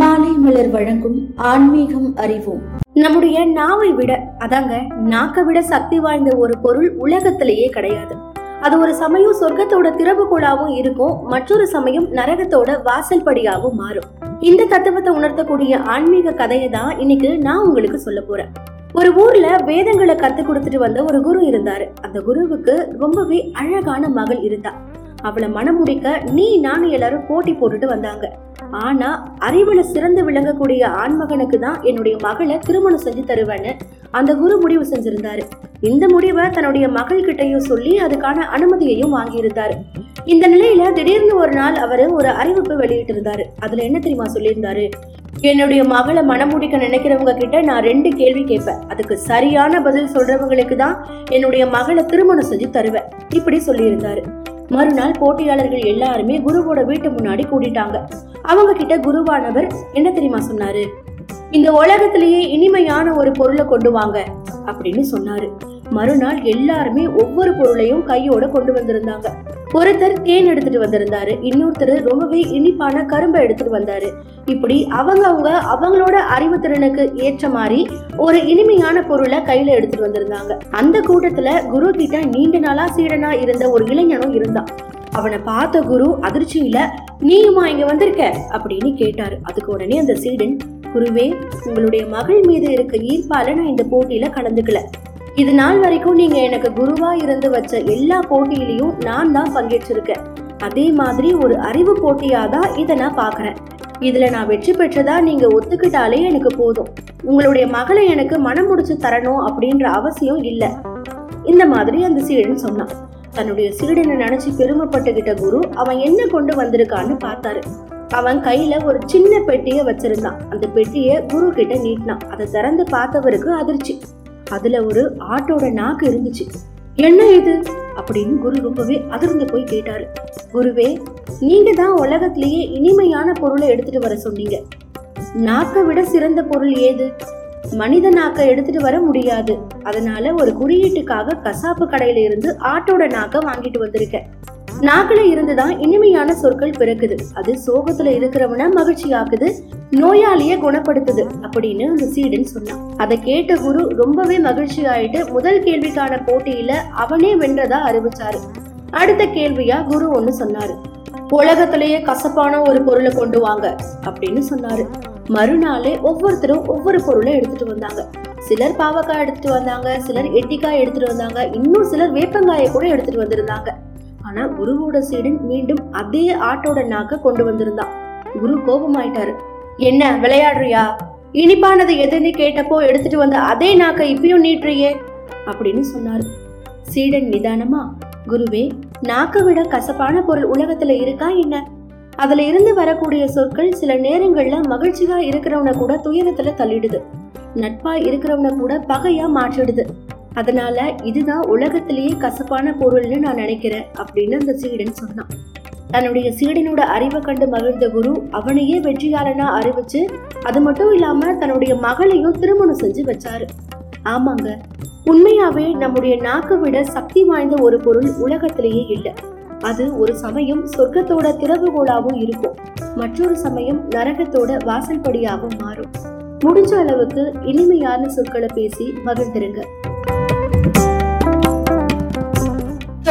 மாலை மலர் வழங்கும் ஆன்மீகம் அறிவோம். நம்முடைய நாவை விட அதாங்க நாக்க விட சக்தி வாய்ந்த ஒரு பொருள் உலகத்திலேயே கிடையாது. அது ஒரு சமயம் சொர்க்கத்தோட திறவுகோலாவும் இருக்கும் மற்றொரு சமயம் நரகத்தோட வாசல் படியாவும் மாறும். இந்த தத்துவத்தை உணர்த்தக்கூடிய ஆன்மீக கதையை தான் இன்னைக்கு நான் உங்களுக்கு சொல்ல போறேன். ஒரு ஊர்ல வேதங்களை கத்து கொடுத்துட்டு வந்த ஒரு குரு இருந்தாரு. அந்த குருவுக்கு ரொம்பவே அழகான மகள் இருந்தா. அவளை மனமுடிக்க நீ நானும் எல்லாரும் போட்டி போட்டுட்டு வந்தாங்க. ஆனா அறிவுல சிறந்து விளங்கக்கூடிய ஆண்மகனுக்கு தான் என்னுடைய மகளை திருமணம் செஞ்சு தருவேன்னு அந்த குரு முடிவு செஞ்சிருந்தாரு. இந்த முடிவை தன்னுடைய மகள் கிட்டையும் சொல்லி அதுக்கான அனுமதியையும் வாங்கியிருந்தாரு. இந்த நிலையில திடீர்னு ஒரு நாள் அவர் ஒரு அறிவிப்பு வெளியிட்டு இருந்தாரு அதுல என்ன தெரியுமா சொல்லியிருந்தாரு? என்னுடைய மகளை மனமுடிக்க நினைக்கிறவங்க கிட்ட நான் ரெண்டு கேள்வி கேட்பேன். அதுக்கு சரியான பதில் சொல்றவங்களுக்கு தான் என்னுடைய மகளை திருமணம் செஞ்சு தருவேன். இப்படி சொல்லியிருந்தாரு. மறுநாள் போட்டியாளர்கள் எல்லாருமே குருவோட வீட்டு முன்னாடி கூட்டிட்டாங்க அவங்க கிட்ட குருவானவர் என்ன தெரியுமா சொன்னாரு? இந்த உலகத்திலேயே இனிமையான ஒரு பொருளை கொண்டு வாங்க அப்படின்னு சொன்னாரு. மறுநாள் எல்லாருமே ஒவ்வொரு பொருளையும் கையோட கொண்டு வந்திருந்தாங்க. ஒருத்தர் தேன் எடுத்துட்டு வந்திருந்தாரு. இன்னொருத்தர் ரொம்பவே இனிப்பான கரும்பை எடுத்துட்டு வந்தாரு. இப்படி அவங்க அவங்க அவங்களோட அறிவு திறனுக்கு ஏற்ற மாதிரி ஒரு இனிமையான பொருளை கையில எடுத்துட்டு வந்திருந்தாங்க. அந்த கூட்டத்துல குரு கிட்ட நீண்ட நாளா சீடனா இருந்த ஒரு இளைஞனும் இருந்தான். அவனை பார்த்த குரு அதிர்ச்சியில நீயுமா இங்க வந்திருக்க? அப்படின்னு கேட்டாரு. அதுக்கு உடனே அந்த சீடன் குருவே உங்களுடைய மகள் மீது இருக்க ஈர்ப்பால நான் இந்த போட்டியில கலந்துக்கல. இது நாள் வரைக்கும் நீங்க எனக்கு குருவா இருந்து வச்ச எல்லா போட்டியிலையும் நான் தான் பங்கேற்றிருக்கேன். அதே மாதிரி ஒரு அறிவு போட்டியா தான் இதை நான் பாக்குறேன் இதுல நான் வெற்றி பெற்றதா நீங்க ஒத்துக்கிட்டாலே எனக்கு போதும். உங்களுடைய மகளை எனக்கு மனம் முடிச்சு தரணும் அப்படின்ற அவசியம் இல்ல. இந்த மாதிரி அந்த சீடன் சொன்னான். தன்னுடைய சீடனை நினைச்சு பெருமைப்பட்டுகிட்ட குரு அவன் என்ன கொண்டு வந்திருக்கான்னு பார்த்தாரு. அவன் கையில ஒரு சின்ன பெட்டியை வச்சிருந்தான். அந்த பெட்டியை குரு கிட்ட நீட்டினான். அதை திறந்து பார்த்தவருக்கு அதிர்ச்சி. அதுல ஒரு ஆட்டோட நாக்கு இருந்துச்சு. என்ன இது? அப்படின்னு குரு ரொம்பவே அதிர்ந்து போய் கேட்டாரு. குருவே நீங்க தான் உலகத்திலேயே இனிமையான பொருளை எடுத்துட்டு வர சொன்னீங்க. நாக்கை விட சிறந்த பொருள் ஏது? மனித நாக்கை எடுத்துட்டு வர முடியாது. அதனால ஒரு குறியீட்டுக்காக கசாப்பு கடையில இருந்து ஆட்டோட நாக்க வாங்கிட்டு வந்திருக்கேன். நாக்குல இருந்துதான் இனிமையான சொற்கள் பிறக்குது. அது சோகத்துல இருக்கிறவன மகிழ்ச்சி ஆக்குது நோயாளிய குணப்படுத்துது அப்படின்னு அந்த சீடன் சொன்னான். அதை கேட்ட குரு ரொம்பவே மகிழ்ச்சி ஆயிட்டு முதல் கேள்விக்கான போட்டியில அவனே வென்றதா அறிவிச்சாரு. அடுத்த கேள்வியா குரு ஒன்னு சொன்னாரு. உலகத்திலேயே கசப்பான ஒரு பொருளை கொண்டு வாங்க அப்படின்னு சொன்னாரு. மறுநாளே ஒவ்வொருத்தரும் ஒவ்வொரு பொருளை எடுத்துட்டு வந்தாங்க. சிலர் பாவக்காய் எடுத்துட்டு வந்தாங்க சிலர் எட்டிக்காய் எடுத்துட்டு வந்தாங்க இன்னும் சிலர் வேப்பங்காயை கூட எடுத்துட்டு வந்திருந்தாங்க. ஆனா குருவோட சீடன் மீண்டும் அதே ஆட்டோட நாக்க கொண்டு வந்திருந்தான். குரு கோபமாயிட்டாரு. என்ன விளையாடுறியா? இனிப்பானது எதுன்னு கேட்டப்போ எடுத்துட்டு வந்த அதே நாக்க இப்பயும் நீட்டுறியே அப்படின்னு சொன்னாரு. சீடன் நிதானமா குருவே நாக்க விட கசப்பான பொருள் உலகத்துல இருக்கா என்ன? அதுல இருந்து வரக்கூடிய சொற்கள் சில நேரங்கள்ல மகிழ்ச்சியா இருக்கிறவன கூட துயரத்துல தள்ளிடுது. நட்பா இருக்கிறவன கூட பகையா மாற்றிடுது. அதனால இதுதான் உலகத்திலேயே கசப்பான பொருள்னு நான் நினைக்கிறேன் அப்படின்னு அந்த சீடன் சொன்னான். தன்னுடைய சீடனோட அறிவை கண்டு மகிழ்ந்த குரு அவனையே வெற்றியாளனா அறிவிச்சு அது மட்டும் இல்லாம தன்னுடைய மகளையும் திருமணம் செஞ்சு வச்சாரு. ஆமாங்க உண்மையாவே நம்முடைய நாக்கை விட சக்தி வாய்ந்த ஒரு பொருள் உலகத்திலேயே இல்லை. அது ஒரு சமயம் சொர்க்கத்தோட திறவுகோலாவும் இருக்கும். மற்றொரு சமயம் நரகத்தோட வாசல்படியாகவும் மாறும். முடிஞ்ச அளவுக்கு இனிமையான சொற்களை பேசி மகிழ்ந்திருங்க.